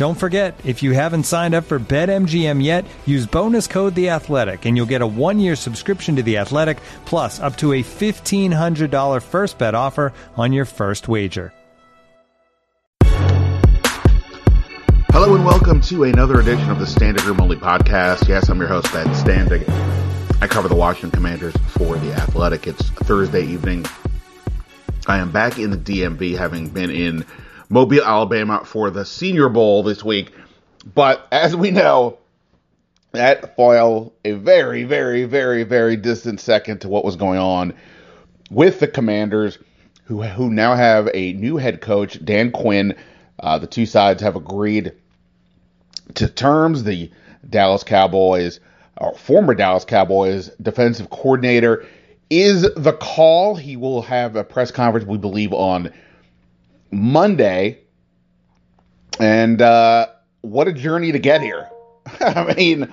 Don't forget, if you haven't signed up for BetMGM yet, use bonus code The Athletic, and you'll get a one-year subscription to The Athletic, plus up to a fifteen hundred dollar first bet offer on your first wager. Hello and welcome to another edition of the Standig Room Only podcast. Yes, I'm your host Ben Standig. I cover the Washington Commanders for The Athletic. It's Thursday evening. I am back in the DMV, having been in Mobile, Alabama for the Senior Bowl this week. But as we know, that fell a very, very, very, very distant second to what was going on with the Commanders, who who now have a new head coach, Dan Quinn. Uh, the two sides have agreed to terms. The Dallas Cowboys, or former Dallas Cowboys defensive coordinator, is the call. He will have a press conference, we believe, on Monday, and uh, what a journey to get here. I mean,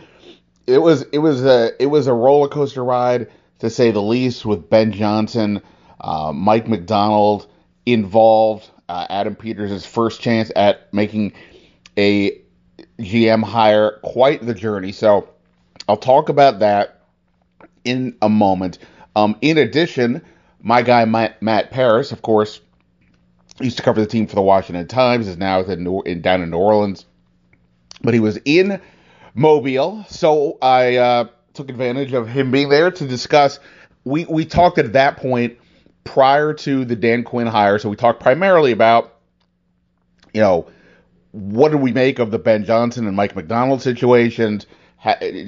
it was it was a it was a roller coaster ride to say the least. With Ben Johnson, uh, Mike Macdonald involved, uh, Adam Peters' first chance at making a GM hire. Quite the journey. So I'll talk about that in a moment. Um, in addition, my guy Matt, Matt Paras, of course, used to cover the team for the Washington Times, is now in, down in New Orleans. But he was in Mobile, so I uh, took advantage of him being there to discuss. We we talked at that point prior to the Dan Quinn hire, so we talked primarily about, you know, what did we make of the Ben Johnson and Mike Macdonald situations?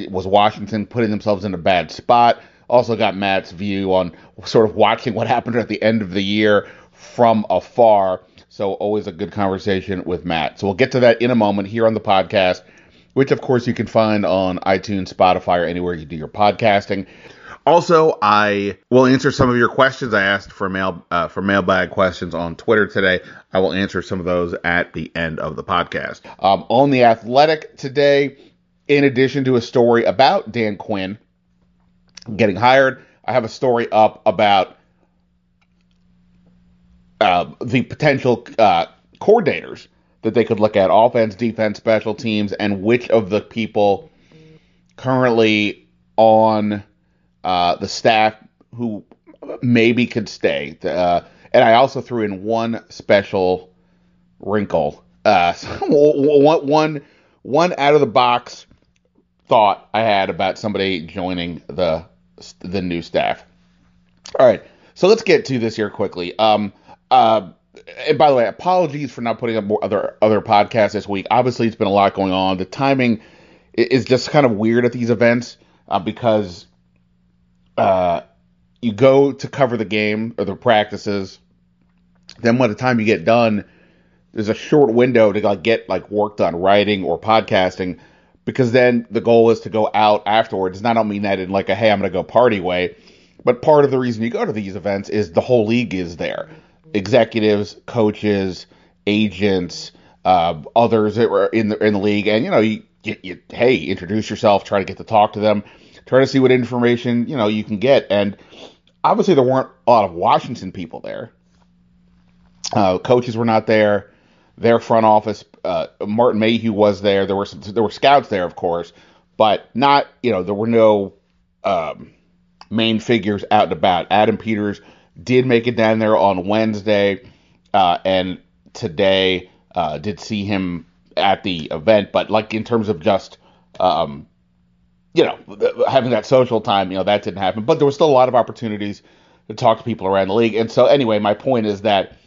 was Washington putting themselves in a bad spot? Also got Matt's view on sort of watching what happened at the end of the year from afar. So always a good conversation with Matt. So we'll get to that in a moment here on the podcast, which of course you can find on iTunes, Spotify, or anywhere you do your podcasting. Also, I will answer some of your questions. I asked for mail uh, for mailbag questions on Twitter today. I will answer some of those at the end of the podcast. Um, on the Athletic today, in addition to a story about Dan Quinn getting hired, I have a story up about uh, the potential uh, coordinators that they could look at offense, defense, special teams, and which of the people currently on uh, the staff who maybe could stay. Uh, and I also threw in one special wrinkle, uh, one, one, one out of the box thought I had about somebody joining the the new staff. All right, so let's get to this here quickly. Um, uh, and by the way, apologies for not putting up more other other podcasts this week. Obviously, it's been a lot going on. The timing is just kind of weird at these events uh, because uh, you go to cover the game or the practices. Then by the time you get done, there's a short window to like, get like work done, writing or podcasting, because then the goal is to go out afterwards. And I don't mean that in like a hey, I'm gonna go party way, but part of the reason you go to these events is the whole league is there executives, coaches, agents, uh, others that were in the in the league, and you know, you, you, you, hey, introduce yourself, try to get to talk to them, try to see what information you know you can get, and obviously there weren't a lot of Washington people there. Uh, coaches were not there. Their front office, uh, Martin Mayhew was there. There were some, there were scouts there, of course, but not you know there were no um, main figures out and about. Adam Peters did make it down there on Wednesday, uh, and today uh, did see him at the event, but like in terms of just, um, you know, having that social time, you know, that didn't happen. But there was still a lot of opportunities to talk to people around the league. And so, anyway, my point is that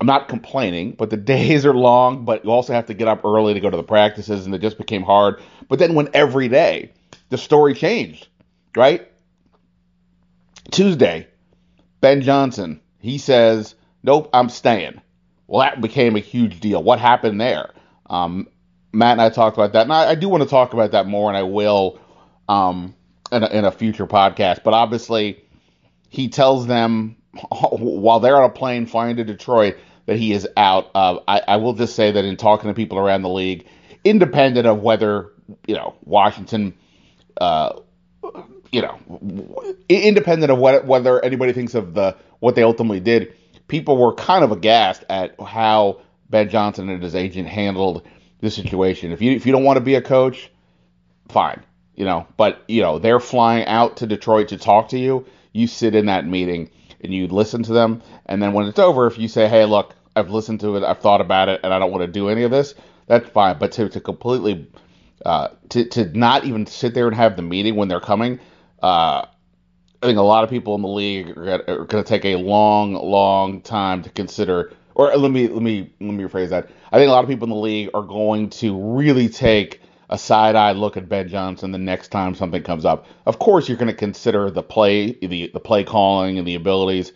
I'm not complaining, but the days are long, but you also have to get up early to go to the practices, and it just became hard. But then when every day the story changed, right? Tuesday, Ben Johnson, he says, Nope, I'm staying. Well, that became a huge deal. What happened there? Um, Matt and I talked about that, and I, I, do want to talk about that more, and I will um, in, a, in a future podcast. But obviously, he tells them while they're on a plane flying to Detroit that he is out. Uh, I, I will just say that in talking to people around the league, independent of whether you know Washington, uh, you know, independent of what, whether anybody thinks of the what they ultimately did, people were kind of aghast at how Ben Johnson and his agent handled the situation. If you if you don't want to be a coach, fine, you know. But you know they're flying out to Detroit to talk to you. You sit in that meeting and you listen to them, and then when it's over, if you say, "Hey, look, I've listened to it, I've thought about it, and I don't want to do any of this," that's fine. But to to completely uh, to to not even sit there and have the meeting when they're coming, uh, I think a lot of people in the league are going to take a long, long time to consider. Or let me let me let me rephrase that. I think a lot of people in the league are going to really take a side-eye look at Ben Johnson the next time something comes up. Of course, you're going to consider the play, the the play calling, and the abilities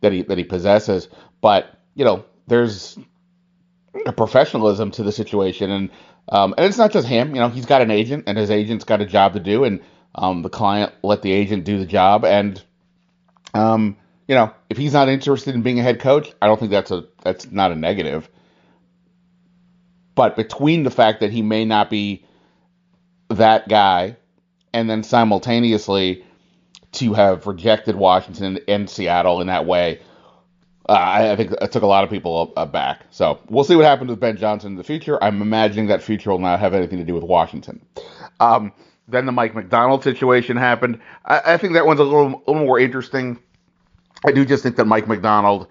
that he that he possesses. But you know, there's a professionalism to the situation, and um, and it's not just him. You know, he's got an agent, and his agent's got a job to do, and um, the client let the agent do the job, and um, you know, if he's not interested in being a head coach, I don't think that's a that's not a negative. But between the fact that he may not be that guy, and then simultaneously to have rejected Washington and Seattle in that way, uh, I, think it took a lot of people back. So we'll see what happens with Ben Johnson in the future. I'm imagining that future will not have anything to do with Washington. Um, then the Mike Macdonald situation happened. I, I think that one's a little, a little more interesting. I do just think that Mike Macdonald,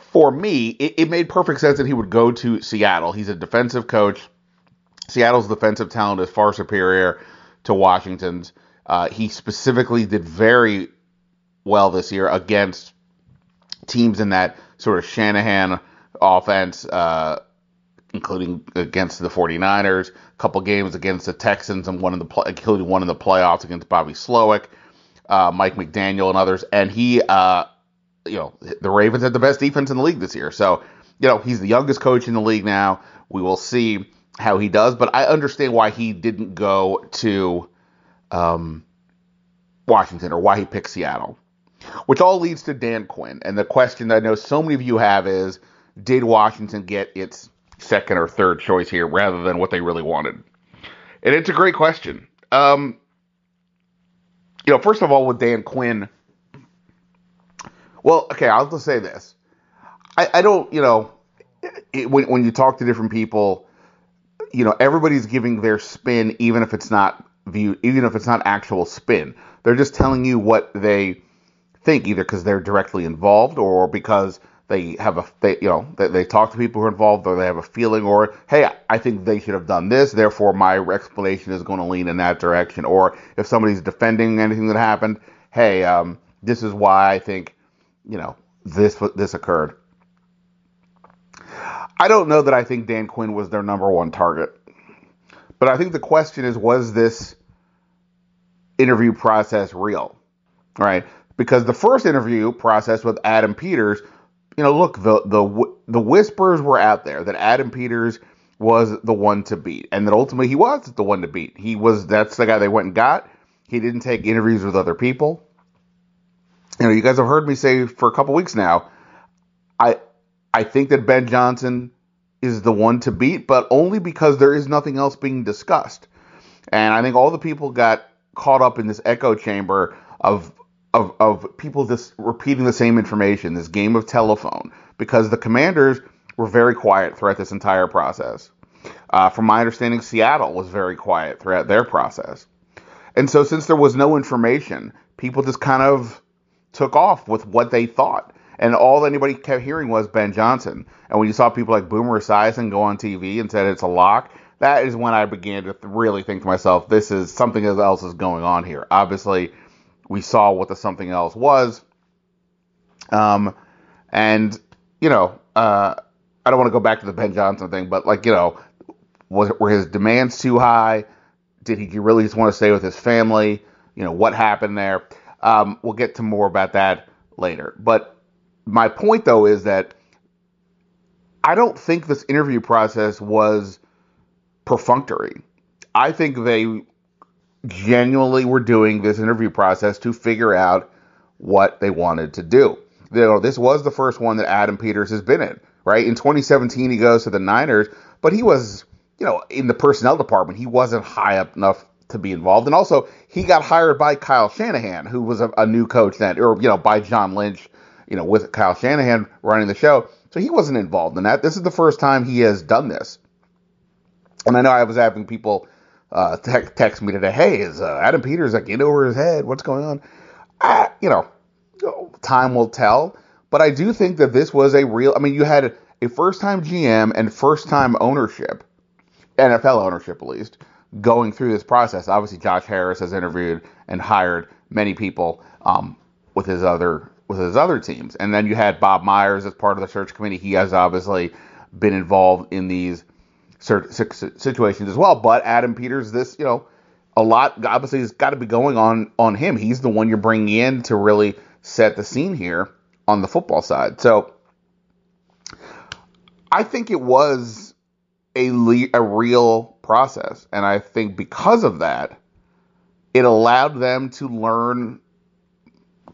for me, it, it made perfect sense that he would go to Seattle. He's a defensive coach. Seattle's defensive talent is far superior to Washington's. Uh, he specifically did very well this year against teams in that sort of Shanahan offense, uh, including against the 49ers, a couple games against the Texans, and one in the including one in the playoffs against Bobby Slowik, uh, Mike McDaniel, and others. And he, uh, you know, the Ravens had the best defense in the league this year. So, you know, he's the youngest coach in the league now. We will see how he does, but I understand why he didn't go to um, Washington or why he picked Seattle. Which all leads to Dan Quinn. And the question that I know so many of you have is did Washington get its second or third choice here rather than what they really wanted? And it's a great question. Um, you know, first of all, with Dan Quinn, well, okay, I'll just say this. I, I don't, you know, it, when, when you talk to different people, you know, everybody's giving their spin, even if it's not view, even if it's not actual spin. They're just telling you what they think, either because they're directly involved or because they have a they you know they, they talk to people who are involved or they have a feeling or hey i think they should have done this therefore my explanation is going to lean in that direction. Or if somebody's defending anything that happened hey um, this is why i think you know this this occurred. I don't know that i think dan quinn was their number one target but i think the question is was this interview process real? Right? Because the first interview process with Adam Peters, you know, look, the the the whispers were out there that Adam Peters was the one to beat, and that ultimately he was the one to beat. He was that's the guy they went and got. He didn't take interviews with other people. You know, you guys have heard me say for a couple weeks now. I I think that Ben Johnson is the one to beat, but only because there is nothing else being discussed. And I think all the people got caught up in this echo chamber of of, of people just repeating the same information, this game of telephone, because the commanders were very quiet throughout this entire process. Uh, from my understanding, Seattle was very quiet throughout their process. And so, since there was no information, people just kind of took off with what they thought. And all anybody kept hearing was Ben Johnson. And when you saw people like Boomer Esiason go on TV and said it's a lock, that is when I began to really think to myself, this is something else is going on here. Obviously, we saw what the something else was. Um, and you know, uh, I don't want to go back to the Ben Johnson thing, but like you know, was were his demands too high? Did he really just want to stay with his family? You know, what happened there? Um, we'll get to more about that later. But my point though is that I don't think this interview process was perfunctory. I think they genuinely were doing this interview process to figure out what they wanted to do. You know, this was the first one that Adam Peters has been in, right? In 2017, he goes to the Niners, but he was, you know, in the personnel department. He wasn't high up enough to be involved. And also, he got hired by Kyle Shanahan, who was a, a new coach then, or, you know, by John Lynch, you know, with Kyle Shanahan running the show. So he wasn't involved in that. This is the first time he has done this. And I know I was having people uh, te- text me today, hey, is uh, Adam Peters like in over his head? What's going on? I, you know, time will tell. But I do think that this was a real. I mean, you had a first time GM and first time ownership, NFL ownership at least, going through this process. Obviously, Josh Harris has interviewed and hired many people um, with his other with his other teams, and then you had Bob Myers as part of the search committee. He has obviously been involved in these situations as well. But Adam Peters, this you know, a lot obviously has got to be going on on him. He's the one you're bringing in to really set the scene here on the football side. So I think it was a le- a real process, and I think because of that, it allowed them to learn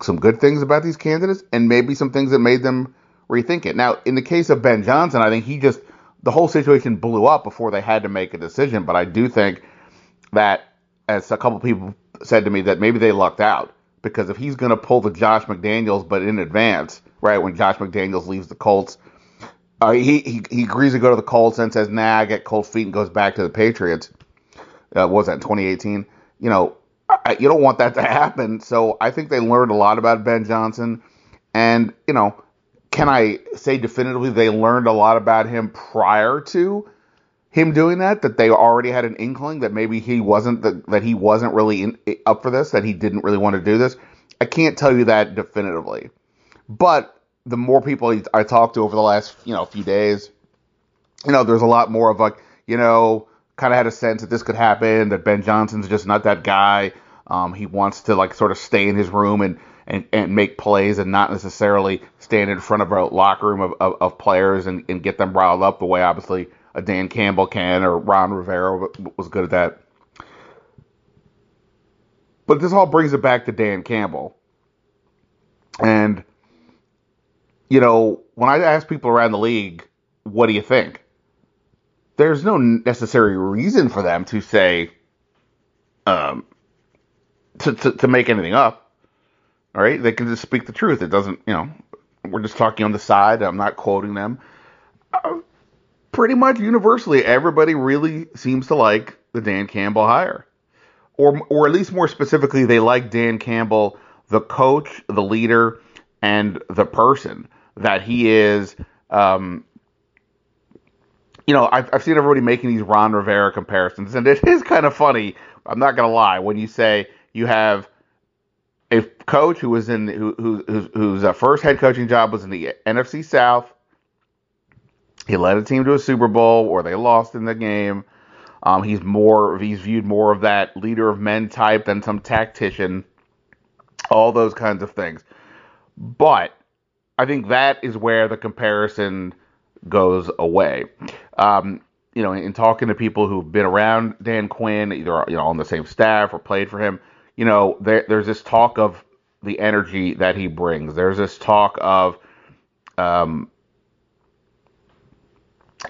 some good things about these candidates and maybe some things that made them rethink it. Now, in the case of Ben Johnson, I think he just the whole situation blew up before they had to make a decision. But I do think that, as a couple people said to me, that maybe they lucked out because if he's going to pull the Josh McDaniels, but in advance, right when Josh McDaniels leaves the Colts, uh, he, he he agrees to go to the Colts and says, "Nah, I get cold feet," and goes back to the Patriots. Uh, was that 2018? You know, I, you don't want that to happen. So I think they learned a lot about Ben Johnson, and you know, can I say definitively they learned a lot about him prior to him doing that? That they already had an inkling that maybe he wasn't the, that he wasn't really in, up for this, that he didn't really want to do this. I can't tell you that definitively, but the more people I talked to over the last you know few days, you know, there's a lot more of like you know, kind of had a sense that this could happen. That Ben Johnson's just not that guy. Um, he wants to like sort of stay in his room and and, and make plays and not necessarily stand in front of a locker room of, of, of players and, and get them riled up the way obviously a Dan Campbell can or Ron Rivera was good at that. But this all brings it back to Dan Campbell. And, you know, when I ask people around the league, what do you think? There's no necessary reason for them to say, um, to, to, to make anything up all right, they can just speak the truth. It doesn't, you know, we're just talking on the side. I'm not quoting them. Uh, pretty much universally, everybody really seems to like the Dan Campbell hire, or or at least more specifically, they like Dan Campbell, the coach, the leader, and the person that he is. Um, you know, I've, I've seen everybody making these Ron Rivera comparisons, and it is kind of funny. I'm not gonna lie when you say you have coach who was in who, who whose, uh, first head coaching job was in the NFC South. He led a team to a Super Bowl, or they lost in the game. Um, he's more he's viewed more of that leader of men type than some tactician. All those kinds of things, but I think that is where the comparison goes away. Um, you know, in talking to people who've been around Dan Quinn, either you know on the same staff or played for him, you know, there, there's this talk of the energy that he brings. There's this talk of, um,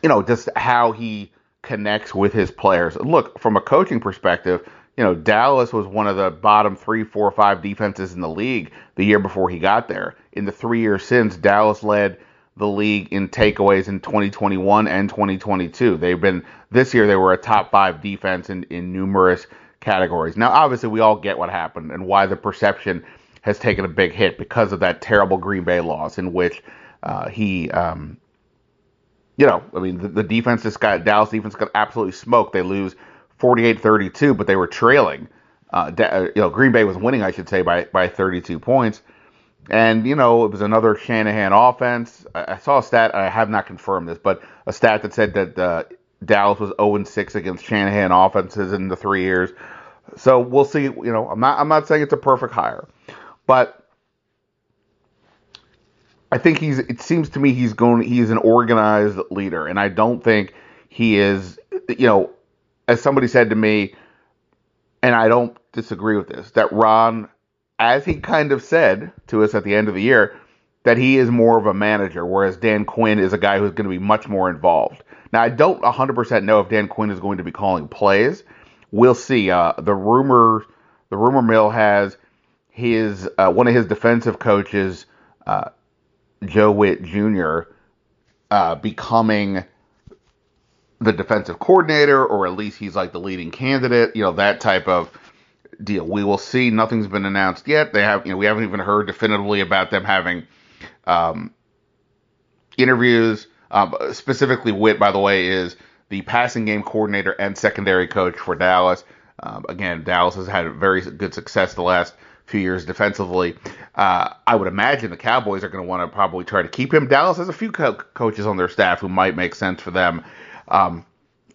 you know, just how he connects with his players. Look, from a coaching perspective, you know, Dallas was one of the bottom three, four, five defenses in the league the year before he got there. In the three years since, Dallas led the league in takeaways in 2021 and 2022. They've been this year they were a top five defense in, in numerous categories. Now, obviously, we all get what happened and why the perception has taken a big hit because of that terrible Green Bay loss in which uh, he, um, you know, I mean, the, the defense just got, Dallas defense got absolutely smoked. They lose 48 32, but they were trailing. Uh, uh, you know, Green Bay was winning, I should say, by, by 32 points. And, you know, it was another Shanahan offense. I, I saw a stat, I have not confirmed this, but a stat that said that uh, Dallas was 0 6 against Shanahan offenses in the three years. So we'll see. You know, I'm not I'm not saying it's a perfect hire, but I think he's. It seems to me he's going. He's an organized leader, and I don't think he is. You know, as somebody said to me, and I don't disagree with this, that Ron, as he kind of said to us at the end of the year, that he is more of a manager, whereas Dan Quinn is a guy who's going to be much more involved. Now, I don't 100% know if Dan Quinn is going to be calling plays. We'll see. Uh, the rumor, the rumor mill has his uh, one of his defensive coaches, uh, Joe Whitt Jr., uh, becoming the defensive coordinator, or at least he's like the leading candidate. You know that type of deal. We will see. Nothing's been announced yet. They have, you know, we haven't even heard definitively about them having um, interviews. Um, specifically, Whitt, by the way, is the passing game coordinator and secondary coach for Dallas. Um, again, Dallas has had very good success the last few years defensively. Uh, I would imagine the Cowboys are going to want to probably try to keep him. Dallas has a few co- coaches on their staff who might make sense for them um,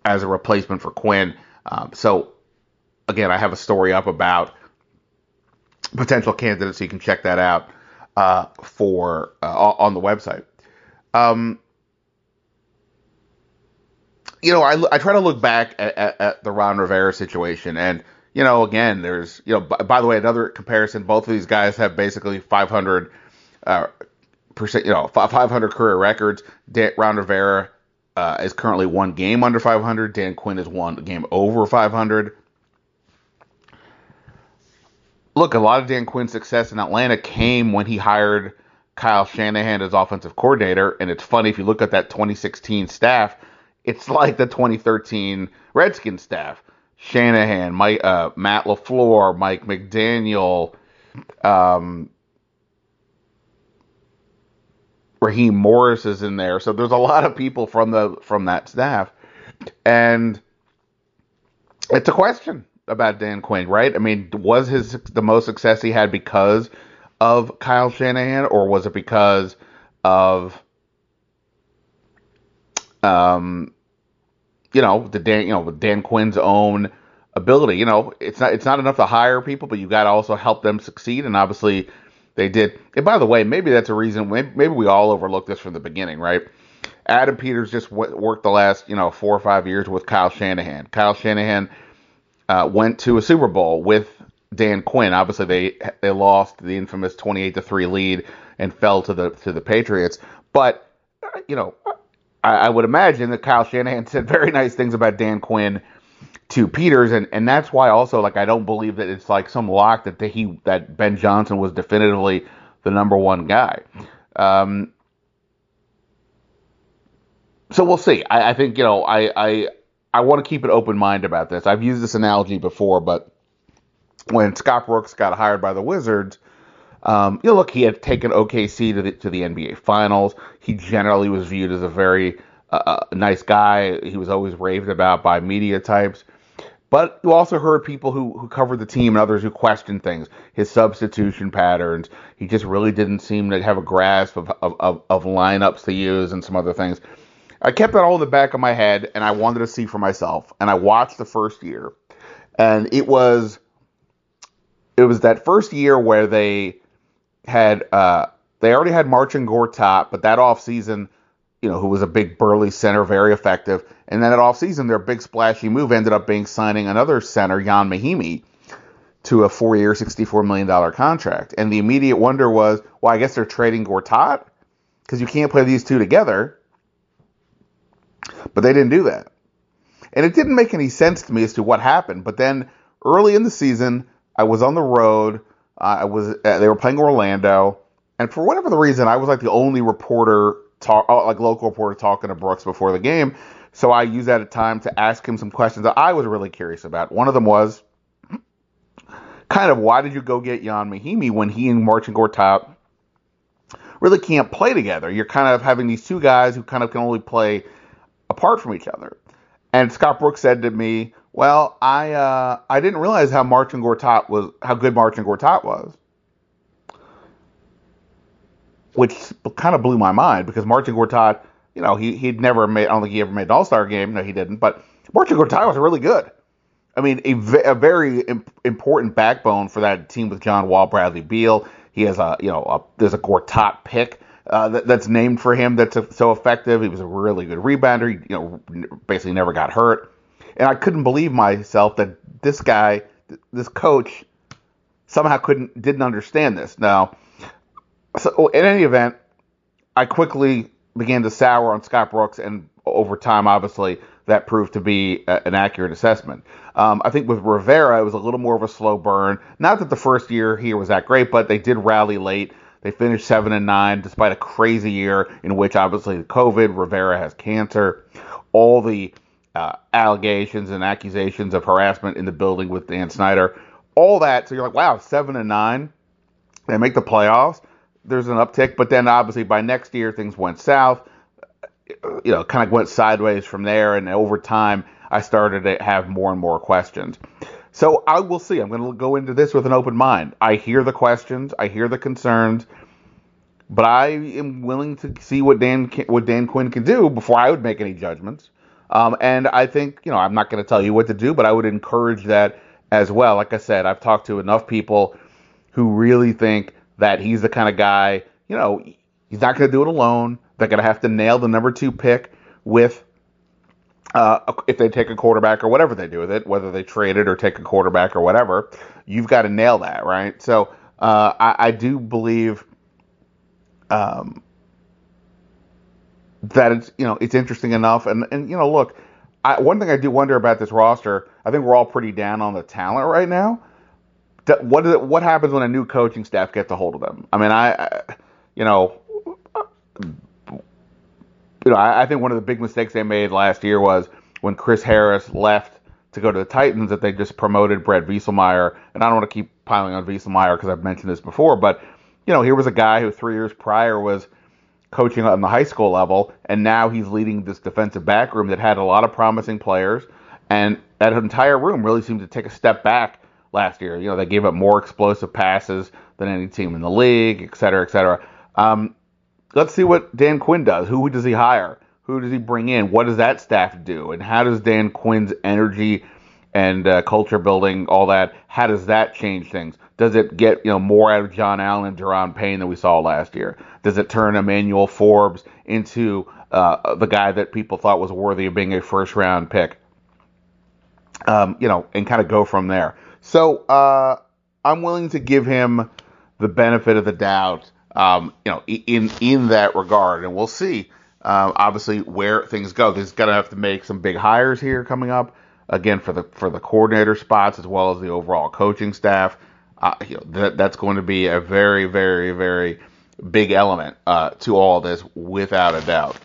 as a replacement for Quinn. Um, so, again, I have a story up about potential candidates, so you can check that out uh, for uh, on the website. Um, you know, I, I try to look back at, at, at, the Ron Rivera situation, and you know, again, there's you know, by, by, the way, another comparison. Both of these guys have basically 500 uh, percent, you know, 500 career records. Dan, Ron Rivera uh, is currently one game under 500. Dan Quinn is one game over 500. Look, a lot of Dan Quinn's success in Atlanta came when he hired Kyle Shanahan as offensive coordinator, and it's funny if you look at that 2016 staff it's like the 2013 Redskins staff. Shanahan, Mike, uh, Matt LaFleur, Mike McDaniel, um, Raheem Morris is in there. So there's a lot of people from the from that staff, and it's a question about Dan Quinn, right? I mean, was his the most success he had because of Kyle Shanahan, or was it because of um, you know, the Dan, you know, Dan Quinn's own ability. You know, it's not it's not enough to hire people, but you got to also help them succeed. And obviously, they did. And by the way, maybe that's a reason. Maybe, maybe we all overlooked this from the beginning, right? Adam Peters just w- worked the last you know four or five years with Kyle Shanahan. Kyle Shanahan uh, went to a Super Bowl with Dan Quinn. Obviously, they they lost the infamous twenty eight to three lead and fell to the to the Patriots. But you know, I, I would imagine that Kyle Shanahan said very nice things about Dan Quinn to Peters, and, and that's why also like I don't believe that it's like some lock that the, he that Ben Johnson was definitively the number one guy. Um, so we'll see. I, I think you know I I I want to keep an open mind about this. I've used this analogy before, but when Scott Brooks got hired by the Wizards, um, you know, look, he had taken OKC to the to the NBA Finals. He generally was viewed as a very uh, uh, nice guy. He was always raved about by media types. But you also heard people who, who covered the team and others who questioned things, his substitution patterns. He just really didn't seem to have a grasp of, of, of, of lineups to use and some other things. I kept that all in the back of my head and I wanted to see for myself. And I watched the first year. And it was it was that first year where they had uh, they already had Marcin Gortat, but that offseason, you know, who was a big burly center, very effective. And then at offseason, their big splashy move ended up being signing another center, Ian Mahinmi, to a four-year, $64 million contract. And the immediate wonder was, well, I guess they're trading Gortat because you can't play these two together. But they didn't do that. And it didn't make any sense to me as to what happened. But then early in the season, I was on the road – I was uh, they were playing Orlando, and for whatever the reason, I was like the only reporter talk uh, like local reporter talking to Brooks before the game. So I used that time to ask him some questions that I was really curious about. One of them was, kind of why did you go get Ian Mahinmi when he and Marcin Gortat really can't play together? You're kind of having these two guys who kind of can only play apart from each other. And Scott Brooks said to me, "Well, I uh, I didn't realize how Marcin Gortat was how good Martin Gortat was." Which kind of blew my mind because Martin Gortat, you know, he he'd never made I don't think he ever made an All-Star game. No, he didn't, but Martin Gortat was really good. I mean, a, a very imp- important backbone for that team with John Wall, Bradley Beal. He has a, you know, a, there's a Gortat pick uh, that, that's named for him that's a, so effective. He was a really good rebounder. He, you know, basically never got hurt. And I couldn't believe myself that this guy, this coach, somehow couldn't didn't understand this. Now, so in any event, I quickly began to sour on Scott Brooks, and over time, obviously, that proved to be a, an accurate assessment. Um, I think with Rivera, it was a little more of a slow burn. Not that the first year here was that great, but they did rally late. They finished seven and nine, despite a crazy year in which obviously the COVID, Rivera has cancer, all the uh, allegations and accusations of harassment in the building with Dan Snyder, all that. So you're like, wow, seven and nine, they make the playoffs. There's an uptick, but then obviously by next year things went south. You know, kind of went sideways from there, and over time I started to have more and more questions. So I will see. I'm going to go into this with an open mind. I hear the questions, I hear the concerns, but I am willing to see what Dan what Dan Quinn can do before I would make any judgments. Um, and I think you know I'm not going to tell you what to do, but I would encourage that as well. Like I said, I've talked to enough people who really think that he's the kind of guy. You know, he's not going to do it alone. They're going to have to nail the number two pick with uh, if they take a quarterback or whatever they do with it, whether they trade it or take a quarterback or whatever, you've got to nail that, right? So uh, I, I, do believe um, that it's you know it's interesting enough, and and you know look, I, one thing I do wonder about this roster, I think we're all pretty down on the talent right now. What is it, what happens when a new coaching staff gets a hold of them? I mean, I, I you know you know, I, think one of the big mistakes they made last year was when Chris Harris left to go to the Titans that they just promoted Brent Vieselmeyer. And I don't want to keep piling on Vieselmeyer because I've mentioned this before, but you know, here was a guy who three years prior was coaching on the high school level, and now he's leading this defensive back room that had a lot of promising players, and that entire room really seemed to take a step back last year. You know, they gave up more explosive passes than any team in the league, et cetera, et cetera. Um, let's see what Dan Quinn does. Who does he hire? Who does he bring in? What does that staff do? And how does Dan Quinn's energy and uh, culture building, all that, how does that change things? Does it get you know more out of John Allen and Daron Payne than we saw last year? Does it turn Emmanuel Forbes into uh, the guy that people thought was worthy of being a first round pick? Um, you know, and kind of go from there. So uh, I'm willing to give him the benefit of the doubt um, you know, in in that regard, and we'll see. Uh, obviously, where things go. He's to have to make some big hires here coming up. Again, for the for the coordinator spots as well as the overall coaching staff. Uh, you know, that that's going to be a very, very, very big element uh, to all this, without a doubt.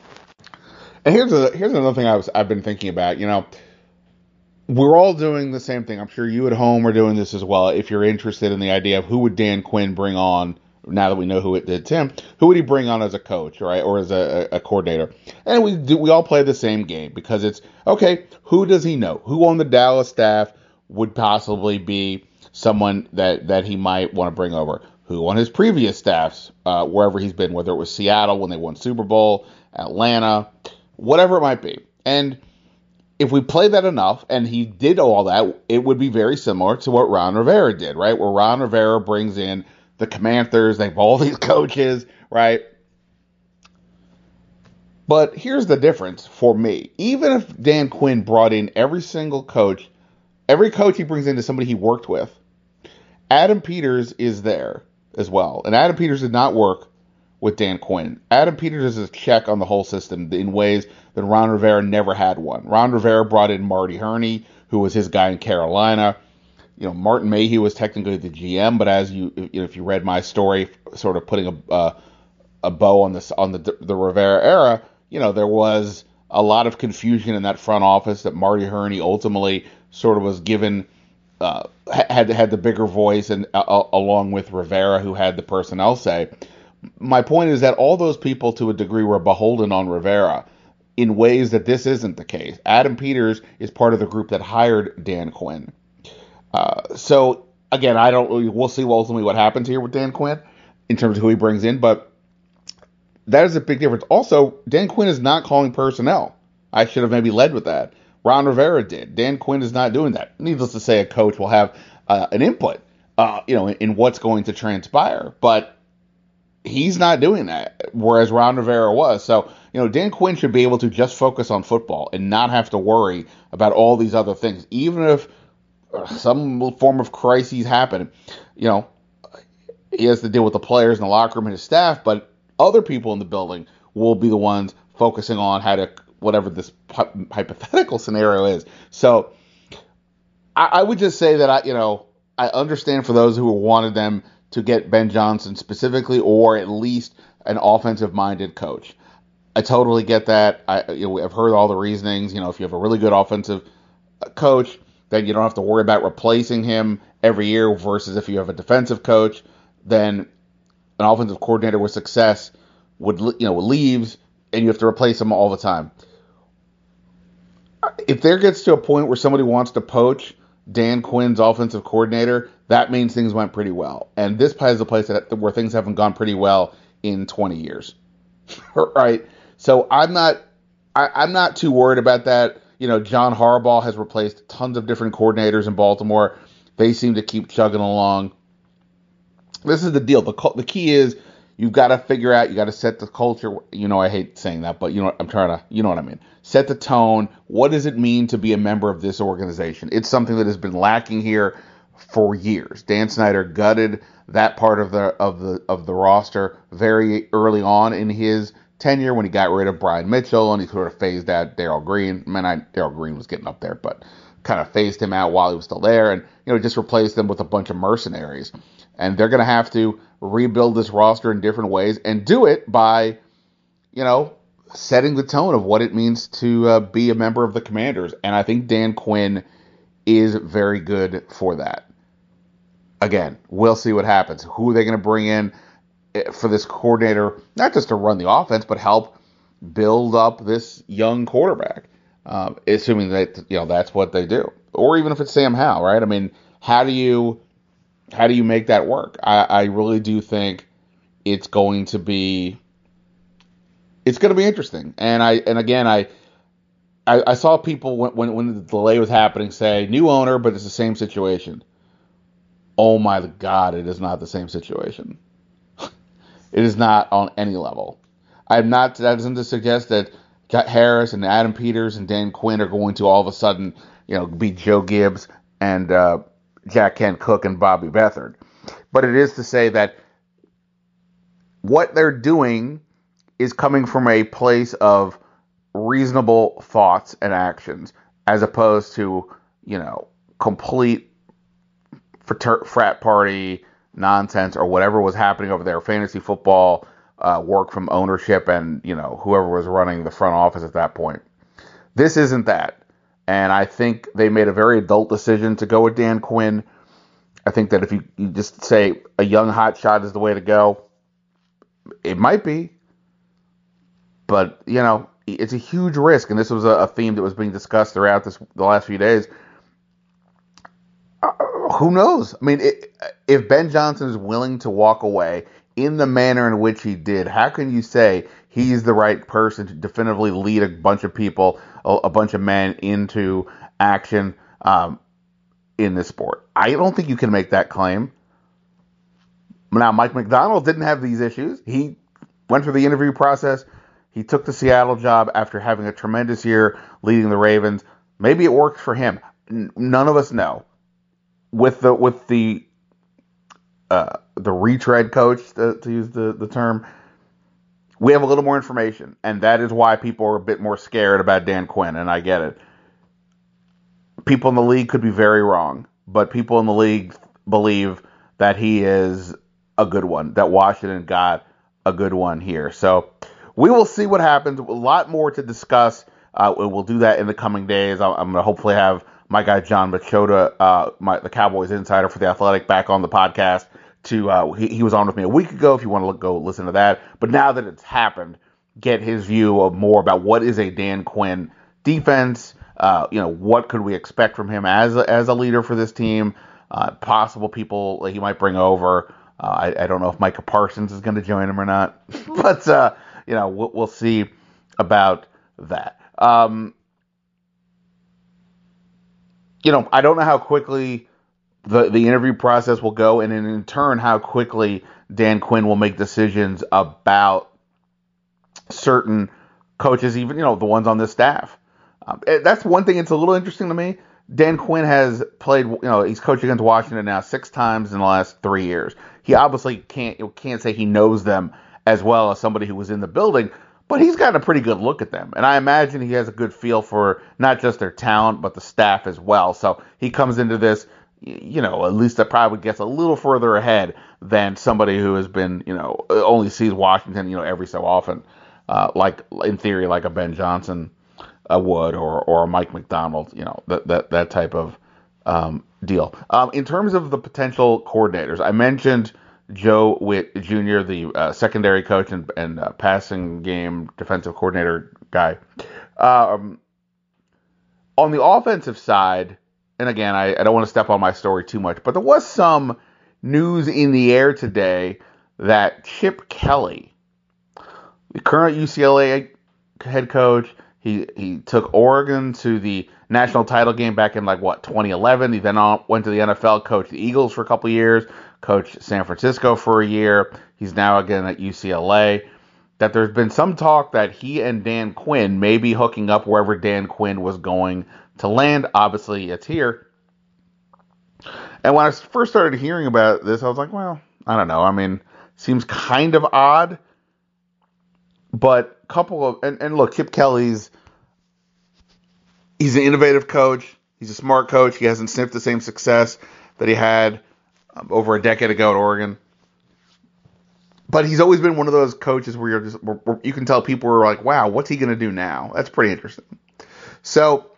And here's a, here's another thing I was I've been thinking about. You know, we're all doing the same thing. I'm sure you at home are doing this as well. If you're interested in the idea of who would Dan Quinn bring on now that we know who it did Tim, who would he bring on as a coach, right, or as a, a, coordinator? And we do, we all play the same game because it's okay. Who does he know? Who on the Dallas staff would possibly be someone that that he might want to bring over? Who on his previous staffs, uh, wherever he's been, whether it was Seattle when they won Super Bowl, Atlanta, whatever it might be, and if we play that enough and he did all that, it would be very similar to what Ron Rivera did, right? Where Ron Rivera brings in the Commanders, they have all these coaches, right? But here's the difference for me. Even if Dan Quinn brought in every single coach, every coach he brings in is somebody he worked with. Adam Peters is there as well. And Adam Peters did not work with Dan Quinn. Adam Peters is a check on the whole system in ways that Ron Rivera never had one. Ron Rivera brought in Marty Hurney, who was his guy in Carolina you know, Martin Mayhew was technically the GM, but as you, you know, if you read my story, sort of putting a uh, a bow on this on the the Rivera era, you know, there was a lot of confusion in that front office that Marty Hurney ultimately sort of was given uh, had had the bigger voice, and uh, along with Rivera, who had the personnel say. My point is that all those people, to a degree, were beholden on Rivera in ways that this isn't the case. Adam Peters is part of the group that hired Dan Quinn. Uh, so again, I don't. We'll see ultimately what happens here with Dan Quinn in terms of who he brings in, but that is a big difference. Also, Dan Quinn is not calling personnel. I should have maybe led with that. Ron Rivera did. Dan Quinn is not doing that. Needless to say, a coach will have uh, an input, uh, you know, in, in what's going to transpire, but he's not doing that. Whereas Ron Rivera was. So you know, Dan Quinn should be able to just focus on football and not have to worry about all these other things, even if uh, some form of crises happen. You know, he has to deal with the players in the locker room and his staff, but other people in the building will be the ones focusing on how to whatever this hypothetical scenario is. So I, I would just say that I, you know, I understand for those who wanted them to get Ben Johnson specifically, or at least an offensive minded coach. I totally get that. I you know, I've heard all the reasonings. You know, if you have a really good offensive uh, coach, then you don't have to worry about replacing him every year. Versus if you have a defensive coach, then an offensive coordinator with success would you know leaves, and you have to replace him all the time. If there gets to a point where somebody wants to poach Dan Quinn's offensive coordinator, that means things went pretty well. And this is a place that, where things haven't gone pretty well in 20 years, right? So I'm not I, am not too worried about that. You know, John Harbaugh has replaced tons of different coordinators in Baltimore. They seem to keep chugging along. This is the deal. The the key is you've got to figure out. You got to set the culture. You know, I hate saying that, but you know, I'm trying to. You know what I mean. Set the tone. What does it mean to be a member of this organization? It's something that has been lacking here for years. Dan Snyder gutted that part of the of the of the roster very early on in his tenure when he got rid of Brian Mitchell and he sort of phased out Darrell Green. I mean, I, Darrell Green was getting up there, but kind of phased him out while he was still there and, you know, just replaced them with a bunch of mercenaries. And they're going to have to rebuild this roster in different ways and do it by, you know, setting the tone of what it means to uh, be a member of the Commanders. And I think Dan Quinn is very good for that. Again, we'll see what happens. Who are they going to bring in? for this coordinator, not just to run the offense, but help build up this young quarterback. Uh, assuming that you know that's what they do, or even if it's Sam Howell, right? I mean, how do you how do you make that work? I, I really do think it's going to be it's going to be interesting. And I and again I I, I saw people when, when when the delay was happening say new owner, but it's the same situation. Oh my God, it is not the same situation. It is not on any level. I'm not. That isn't to suggest that Harris and Adam Peters and Dan Quinn are going to all of a sudden, you know, be Joe Gibbs and uh, Jack Kent Cooke and Bobby Beathard. But it is to say that what they're doing is coming from a place of reasonable thoughts and actions, as opposed to, you know, complete frat party nonsense or whatever was happening over there, fantasy football uh, work from ownership and you know whoever was running the front office at that point. This isn't that, and I think they made a very adult decision to go with Dan Quinn. I think that if you, you just say a young hot shot is the way to go, it might be, but you know it's a huge risk, and this was a, a theme that was being discussed throughout this the last few days uh, who knows? I mean, it, if Ben Johnson is willing to walk away in the manner in which he did, how can you say he's the right person to definitively lead a bunch of people, a, bunch of men into action um, in this sport? I don't think you can make that claim. Now, Mike Macdonald didn't have these issues. He went through the interview process. He took the Seattle job after having a tremendous year leading the Ravens. Maybe it worked for him. None of us know with the with the uh, the retread coach to, to use the, the term, we have a little more information, and that is why people are a bit more scared about Dan Quinn, and I get it. People in the league could be very wrong, but people in the league believe that he is a good one, that Washington got a good one here. So we will see what happens. A lot more to discuss. Uh, we'll do that in the coming days. I'm going to hopefully have my guy Jon Machota, uh, my, the Cowboys insider for the Athletic, back on the podcast. To uh, he, he was on with me a week ago. If you want to look, go listen to that. But now that it's happened, get his view of more about what is a Dan Quinn defense. Uh, you know, what could we expect from him as a, as a leader for this team? Uh, possible people that he might bring over. Uh, I, I, don't know if Micah Parsons is going to join him or not, but uh, you know, we'll, we'll, see about that. Um, you know, I don't know how quickly the the interview process will go, and in turn, how quickly Dan Quinn will make decisions about certain coaches, even you know the ones on this staff. Um, eh, that's one thing. It's a little interesting to me. Dan Quinn has played, you know, he's coached against Washington now six times in the last three years. He obviously can't can't say he knows them as well as somebody who was in the building, but he's gotten a pretty good look at them. And I imagine he has a good feel for not just their talent, but the staff as well. So he comes into this, you know, at least that probably gets a little further ahead than somebody who has been, you know, only sees Washington, you know, every so often uh, like in theory, like a Ben Johnson uh, would, or or a Mike Macdonald, you know, that that that type of um, deal. Um, in terms of the potential coordinators, I mentioned Joe Whitt Jr., the uh, secondary coach and, and uh, passing game defensive coordinator guy. Um, on the offensive side, and again, I, I don't want to step on my story too much, but there was some news in the air today that Chip Kelly the current UCLA head coach. He he took Oregon to the national title game back in like what 2011. He then uh, went to the NFL, coached the Eagles for a couple years, coached San Francisco for a year. He's now again at UCLA. That there's been some talk that he and Dan Quinn may be hooking up wherever Dan Quinn was going to land. Obviously, it's here. And when I first started hearing about this, I was like, well, I don't know. I mean, seems kind of odd but a couple of and, and look, Chip Kelly's he's an innovative coach. He's a smart coach. He hasn't sniffed the same success that he had um, over a decade ago at Oregon. But he's always been one of those coaches where you're just where, where you can tell people are like, "Wow, what's he going to do now?" That's pretty interesting. So,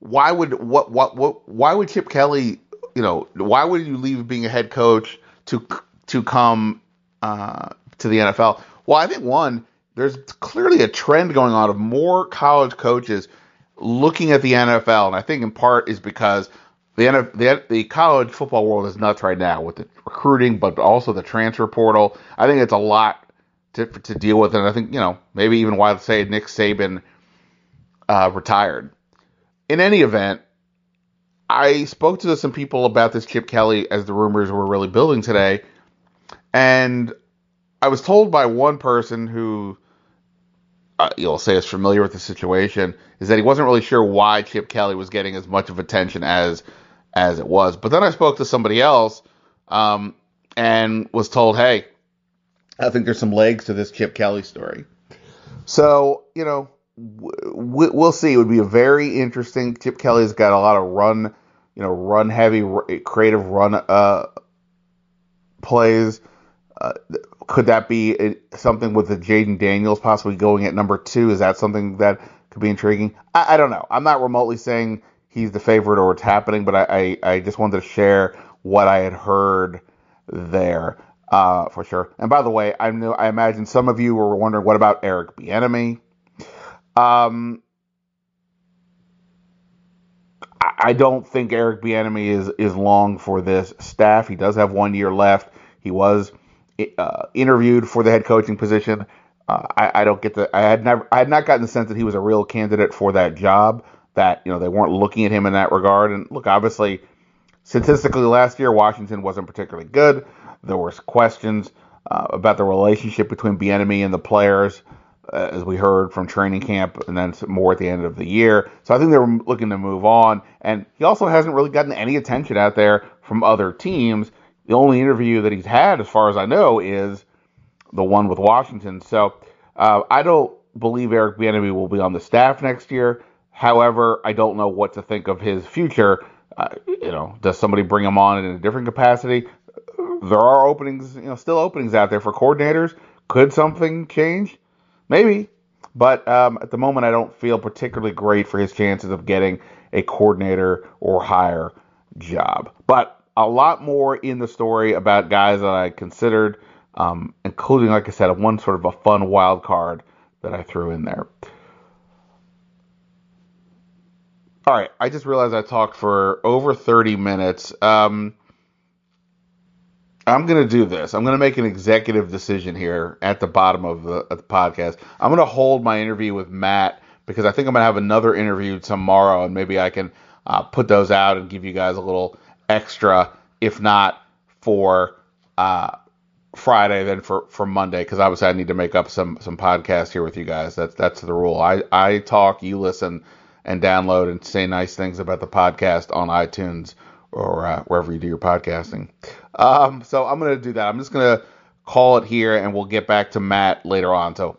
why would what what what why would Chip Kelly, you know, why would you leave being a head coach to to come uh, to the NFL? Well, I think one, there's clearly a trend going on of more college coaches looking at the NFL, and I think in part is because the NFL, the, the college football world is nuts right now with the recruiting, but also the transfer portal. I think it's a lot to to deal with, and I think you know maybe even why say Nick Saban uh, retired. In any event, I spoke to some people about this Chip Kelly as the rumors were really building today, and I was told by one person who uh, you'll say is familiar with the situation is that he wasn't really sure why Chip Kelly was getting as much of attention as as it was. But then I spoke to somebody else um, and was told, "Hey, I think there's some legs to this Chip Kelly story." So you know, we'll see. It would be a very interesting. Chip Kelly's got a lot of run, you know, run heavy, creative run uh, plays. Uh, could that be something with the Jayden Daniels possibly going at number two? Is that something that could be intriguing? I, I, don't know. I'm not remotely saying he's the favorite or it's happening, but I, I, I just wanted to share what I had heard there uh, for sure. And by the way, I know I imagine some of you were wondering what about Eric Bieniemy. Um, I don't think Eric Bieniemy is is long for this staff. He does have one year left. He was uh, interviewed for the head coaching position. Uh, I, I, don't get the. I had never. I had not gotten the sense that he was a real candidate for that job. That you know they weren't looking at him in that regard. And look, obviously, statistically last year Washington wasn't particularly good. There were questions uh, about the relationship between Bieniemy and the players, uh, as we heard from training camp, and then more at the end of the year. So I think they were looking to move on. And he also hasn't really gotten any attention out there from other teams. The only interview that he's had, as far as I know, is the one with Washington. So uh, I don't believe Eric Bieniemy will be on the staff next year. However, I don't know what to think of his future. Uh, you know, does somebody bring him on in a different capacity? There are openings, you know, still openings out there for coordinators. Could something change? Maybe. But um, at the moment, I don't feel particularly great for his chances of getting a coordinator or higher job. But a lot more in the story about guys that I considered, um, including, like I said, one sort of a fun wild card that I threw in there. All right, I just realized I talked for over 30 minutes. Um, I'm going to do this. I'm going to make an executive decision here at the bottom of the, of the podcast. I'm going to hold my interview with Matt because I think I'm going to have another interview tomorrow, and maybe I can uh, put those out and give you guys a little extra, if not for uh, Friday, then for, for Monday, because obviously I need to make up some some podcasts here with you guys. That's that's the rule. I, I talk, you listen, and download and say nice things about the podcast on iTunes or uh, wherever you do your podcasting. Um, so I'm going to do that. I'm just going to call it here and we'll get back to Matt later on. So,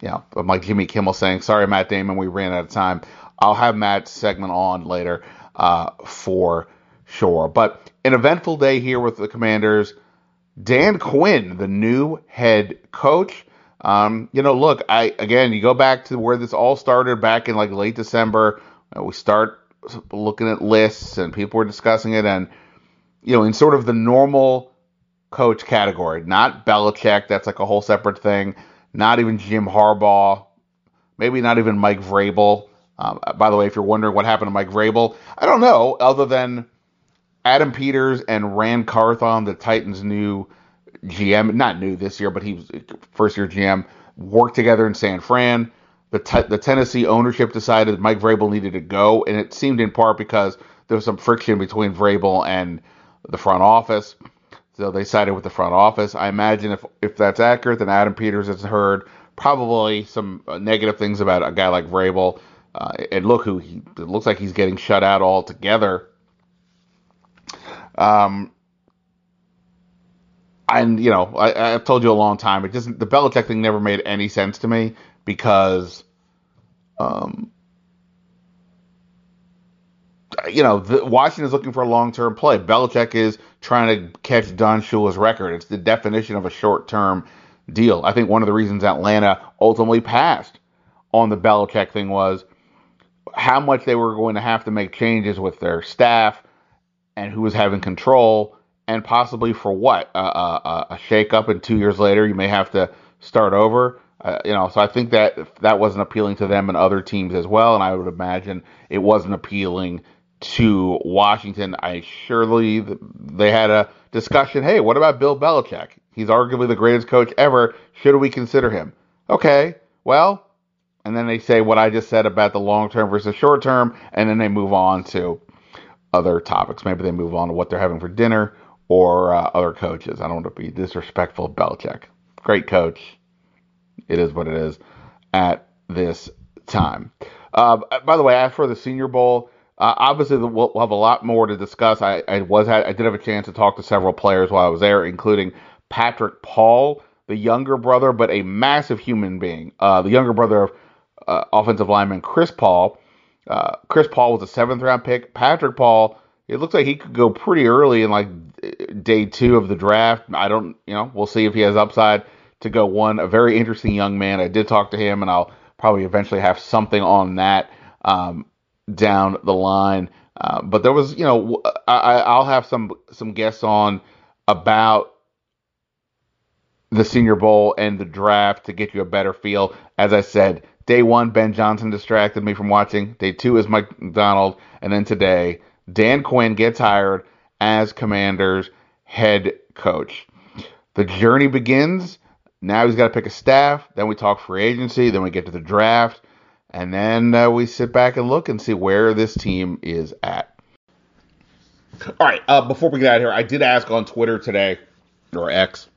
yeah, I'm like Jimmy Kimmel saying, sorry, Matt Damon, we ran out of time. I'll have Matt's segment on later uh, for sure. But an eventful day here with the Commanders. Dan Quinn, the new head coach. Um, you know, look, I again, you go back to where this all started back in like late December. We start looking at lists and people were discussing it, and you know, in sort of the normal coach category, not Belichick, that's like a whole separate thing. Not even Jim Harbaugh, maybe not even Mike Vrabel. Um, by the way, if you're wondering what happened to Mike Vrabel, I don't know, other than Adam Peters and Ran Carthon, the Titans' new GM, not new this year, but he was first year GM, worked together in San Fran the, te- the Tennessee ownership decided Mike Vrabel needed to go, and it seemed in part because there was some friction between Vrabel and the front office. So they sided with the front office. I imagine if if that's accurate, then Adam Peters has heard probably some uh, negative things about a guy like Vrabel. Uh, and look who he it looks like he's getting shut out altogether. Um, and you know, I, have told you a long time. It doesn't. The Belichick thing never made any sense to me because, um, you know, the, Washington is looking for a long term play. Belichick is trying to catch Don Shula's record. It's the definition of a short term deal. I think one of the reasons Atlanta ultimately passed on the Belichick thing was how much they were going to have to make changes with their staff and who was having control and possibly for what uh, a shakeup and two years later you may have to start over uh, you know, so I think that that wasn't appealing to them and other teams as well, and I would imagine it wasn't appealing to Washington. I surely they had a discussion. Hey, what about Bill Belichick? He's arguably the greatest coach ever. Should we consider him? Okay, well, and then they say what I just said about the long term versus short term, and then they move on to other topics. Maybe they move on to what they're having for dinner or uh, other coaches. I don't want to be disrespectful of Belichick. Great coach it is what it is at this time. Uh, by the way, as for the Senior Bowl, uh, obviously we'll, we'll, have a lot more to discuss. I, I was I did have a chance to talk to several players while I was there, including Patrick Paul, the younger brother, but a massive human being. Uh, the younger brother of uh, offensive lineman Chris Paul. Uh, Chris Paul was a seventh round pick. Patrick Paul, it looks like he could go pretty early in like day two of the draft. I don't, you know, we'll see if he has upside to go one. A very interesting young man. I did talk to him, and I'll probably eventually have something on that um, down the line. Uh, but there was, you know, I, I'll have some some guests on about the Senior Bowl and the draft to get you a better feel. As I said, day one, Ben Johnson distracted me from watching. Day two is Mike Macdonald, and then today, Dan Quinn gets hired as Commanders head coach. The journey begins now he's got to pick a staff. Then we talk free agency. Then we get to the draft. And then uh, we sit back and look and see where this team is at. All right. Uh, before we get out of here, I did ask on Twitter today, or X,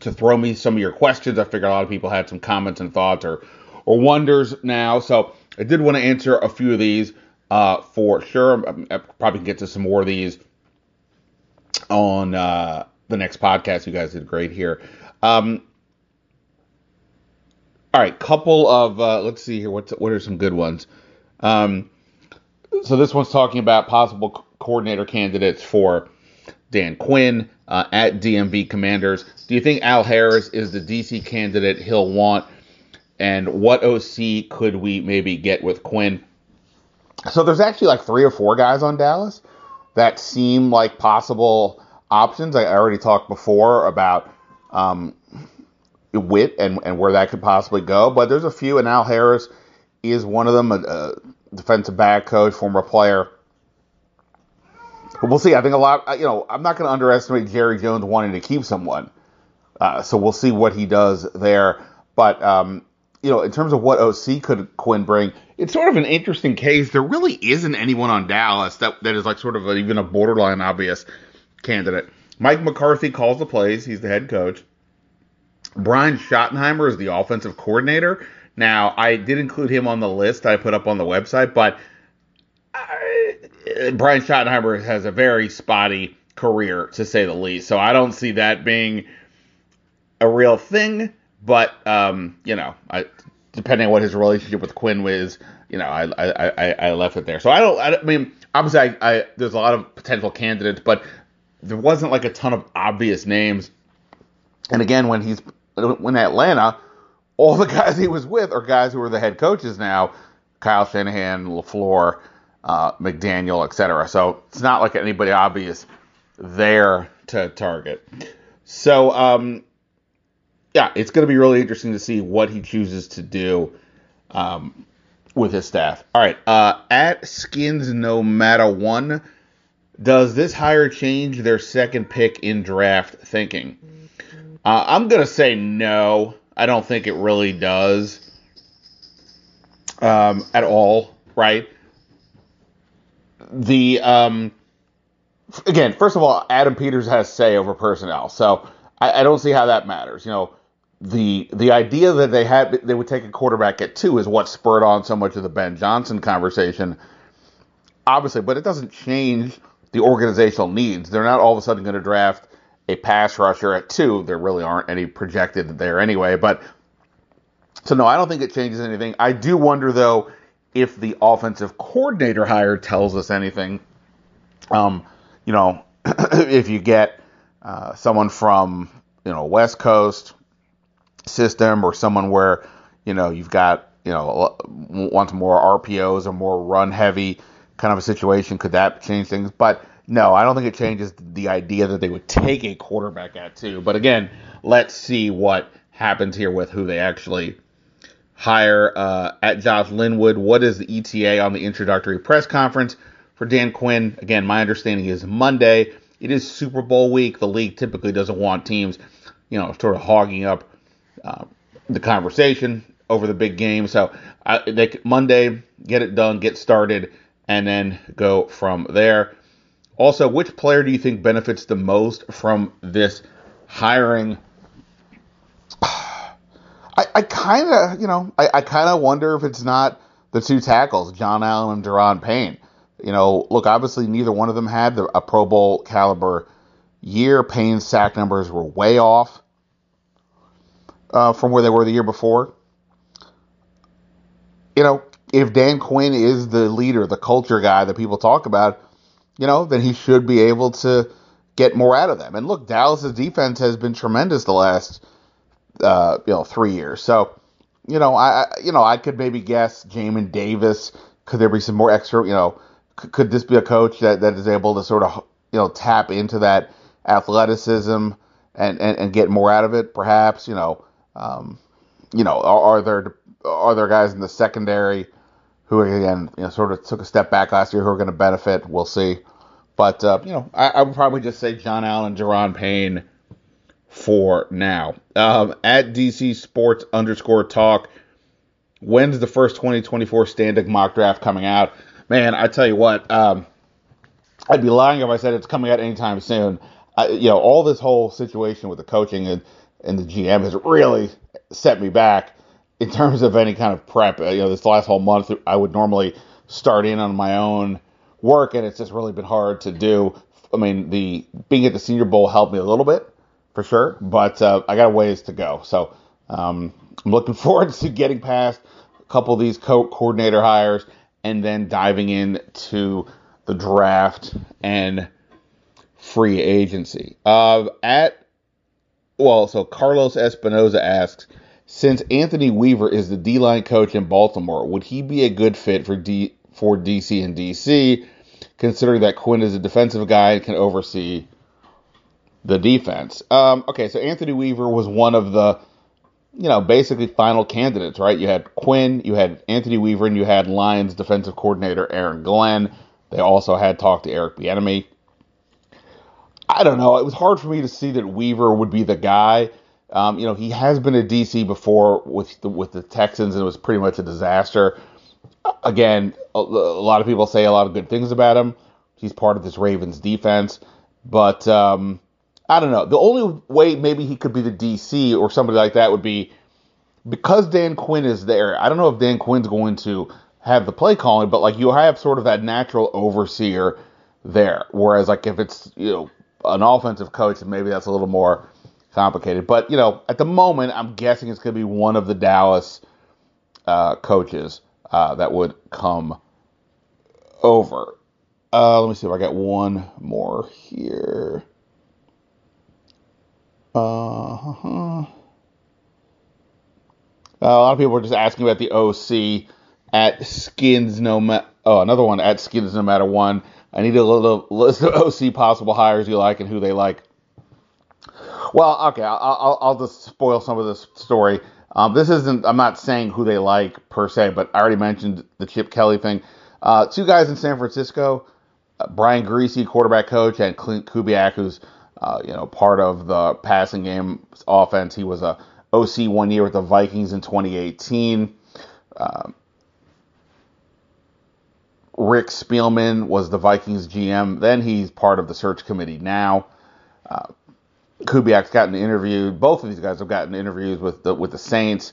to throw me some of your questions. I figured a lot of people had some comments and thoughts or, or wonders now. So I did want to answer a few of these uh, for sure. I, I probably can get to some more of these on uh, the next podcast. You guys did great here. Um, all right, couple of uh, let's see here. What's what are some good ones? Um, so this one's talking about possible co- coordinator candidates for Dan Quinn uh, at DMV Commanders. Do you think Al Harris is the DC candidate he'll want? And what OC could we maybe get with Quinn? So there's actually like three or four guys on Dallas that seem like possible options. I already talked before about um, Whitt and, and where that could possibly go, but there's a few, and Al Harris is one of them, a, a defensive back coach, former player. But we'll see. I think a lot, you know, I'm not going to underestimate Jerry Jones wanting to keep someone. Uh, so we'll see what he does there. But, um, you know, in terms of what OC could Quinn bring, it's sort of an interesting case. There really isn't anyone on Dallas that, that is like sort of a, even a borderline obvious candidate. Mike McCarthy calls the plays. He's the head coach. Brian Schottenheimer is the offensive coordinator. Now, I did include him on the list I put up on the website, but I, Brian Schottenheimer has a very spotty career, to say the least. So I don't see that being a real thing. But um, you know, I, depending on what his relationship with Quinn was, you know, I I, I, left it there. So I don't. I, mean, obviously, I there's a lot of potential candidates, but there wasn't like a ton of obvious names. And again, when he's when Atlanta, all the guys he was with are guys who are the head coaches now, Kyle Shanahan, LaFleur, uh, McDaniel, etc. So it's not like anybody obvious there to target. So um, yeah, it's going to be really interesting to see what he chooses to do um, with his staff. All right, uh, at Skins No Matter One, does this hire change their second pick in draft thinking? Uh, I'm going to say no. I don't think it really does um, at all, right? The um, again, first of all, Adam Peters has say over personnel, so I, I don't see how that matters. You know, the the idea that they had they would take a quarterback at two is what spurred on so much of the Ben Johnson conversation. Obviously, but it doesn't change the organizational needs. They're not all of a sudden going to draft a pass rusher at two. There really aren't any projected there anyway. But so no, I don't think it changes anything. I do wonder though if the offensive coordinator hire tells us anything. Um, you know, if you get uh, someone from you know West Coast system or someone where you know you've got you know wants more RPOs or more run heavy kind of a situation, could that change things? But no, I don't think it changes the idea that they would take a quarterback at two. But again, let's see what happens here with who they actually hire uh, at Josh Linwood. What is the ETA on the introductory press conference for Dan Quinn? Again, my understanding is Monday. It is Super Bowl week. The league typically doesn't want teams, you know, sort of hogging up uh, the conversation over the big game. So uh, they Monday get it done, get started, and then go from there. Also, which player do you think benefits the most from this hiring? I, I kind of, you know, I, I kind of wonder if it's not the two tackles, John Allen and Daron Payne. You know, look, obviously neither one of them had the, a Pro Bowl caliber year. Payne's sack numbers were way off uh, from where they were the year before. You know, if Dan Quinn is the leader, the culture guy that people talk about, you know, then he should be able to get more out of them. And look, Dallas's defense has been tremendous the last uh, you know three years. So you know, I you know I could maybe guess Jamin Davis. Could there be some more extra? You know, could, could this be a coach that, that is able to sort of you know tap into that athleticism and, and, and get more out of it? Perhaps you know, um, you know, are, are there are there guys in the secondary who again you know sort of took a step back last year who are going to benefit? We'll see. But uh, you know, I, I, would probably just say John Allen, Daron Payne for now. Um, at DC Sports underscore talk. When's the first 2024 Standig mock draft coming out? Man, I tell you what, um, I'd be lying if I said it's coming out anytime soon. I, you know, all this whole situation with the coaching and, and the GM has really set me back in terms of any kind of prep. You know, this last whole month, I would normally start in on my own work, and it's just really been hard to do. I mean, the being at the Senior Bowl helped me a little bit for sure, but uh, I got a ways to go. So um, I'm looking forward to getting past a couple of these co- coordinator hires and then diving into the draft and free agency. Uh, at well, so Carlos Espinoza asks, since Anthony Weaver is the D line coach in Baltimore, would he be a good fit for D for DC and DC, considering that Quinn is a defensive guy and can oversee the defense. Um, okay, so Anthony Weaver was one of the, you know, basically final candidates, right? You had Quinn, you had Anthony Weaver, and you had Lions defensive coordinator Aaron Glenn. They also had talked to Eric Bieniemy. I don't know. It was hard for me to see that Weaver would be the guy. Um, you know, he has been a DC before with the, with the Texans, and it was pretty much a disaster. Again, a, a lot of people say a lot of good things about him. He's part of this Ravens defense, but um, I don't know. The only way maybe he could be the DC or somebody like that would be because Dan Quinn is there. I don't know if Dan Quinn's going to have the play calling, but like you have sort of that natural overseer there. Whereas like if it's you know an offensive coach, maybe that's a little more complicated. But you know, at the moment, I'm guessing it's going to be one of the Dallas uh, coaches uh, that would come over. Uh, let me see if I got one more here. Uh-huh. Uh, a lot of people are just asking about the OC at Skins no matter. Oh, another one at Skins no matter one. I need a little list of OC possible hires you like and who they like. Well, okay, I'll, I'll, I'll just spoil some of this story. Um, this isn't. I'm not saying who they like per se, but I already mentioned the Chip Kelly thing. Uh, two guys in San Francisco, uh, Brian Griese, quarterback coach, and Clint Kubiak, who's uh, you know part of the passing game offense. He was a OC one year with the Vikings in 2018. Um, Rick Spielman was the Vikings GM. Then he's part of the search committee now. Uh, Kubiak's gotten interviewed. Both of these guys have gotten interviews with the with the Saints,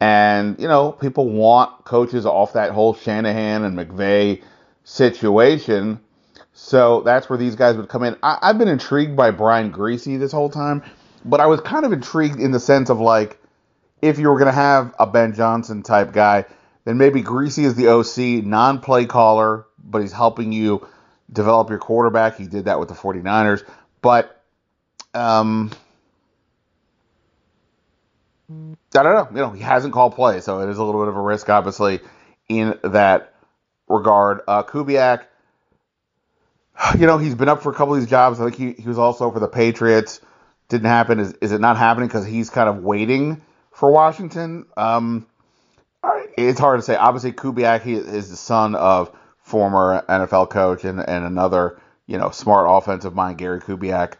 and you know people want coaches off that whole Shanahan and McVay situation. So that's where these guys would come in. I, have been intrigued by Brian Griese this whole time, but I was kind of intrigued in the sense of like, if you were going to have a Ben Johnson type guy, then maybe Griese is the OC, non-play caller, but he's helping you develop your quarterback. He did that with the 49ers, but um, I don't know. You know, he hasn't called play, so it is a little bit of a risk, obviously, in that regard. Uh, Kubiak, you know, he's been up for a couple of these jobs. I think he, he was also for the Patriots. Didn't happen. Is, is it not happening because he's kind of waiting for Washington? Um, it's hard to say. Obviously, Kubiak he is the son of former NFL coach and, and another, you know, smart offensive mind, Gary Kubiak.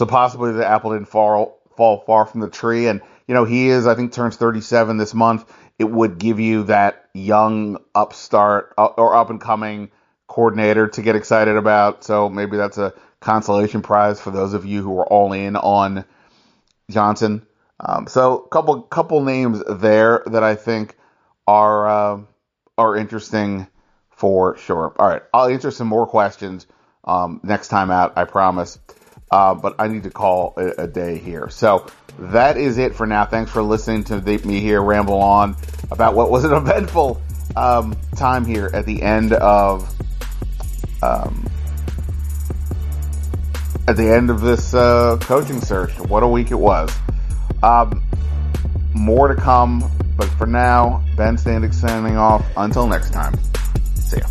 So possibly the apple didn't fall fall far from the tree. And you know he is, I think, turns 37 this month. It would give you that young upstart uh, or up and coming coordinator to get excited about. So maybe that's a consolation prize for those of you who are all in on Johnson. Um, so couple couple names there that I think are uh, are interesting for sure. All right, I'll answer some more questions um, next time out. I promise. Uh, but I need to call a, a, day here. So that is it for now. Thanks for listening to the, me here ramble on about what was an eventful um, time here at the end of um, at the end of this uh, coaching search. What a week it was. Um, more to come, but for now, Ben Standig signing off. Until next time, see ya.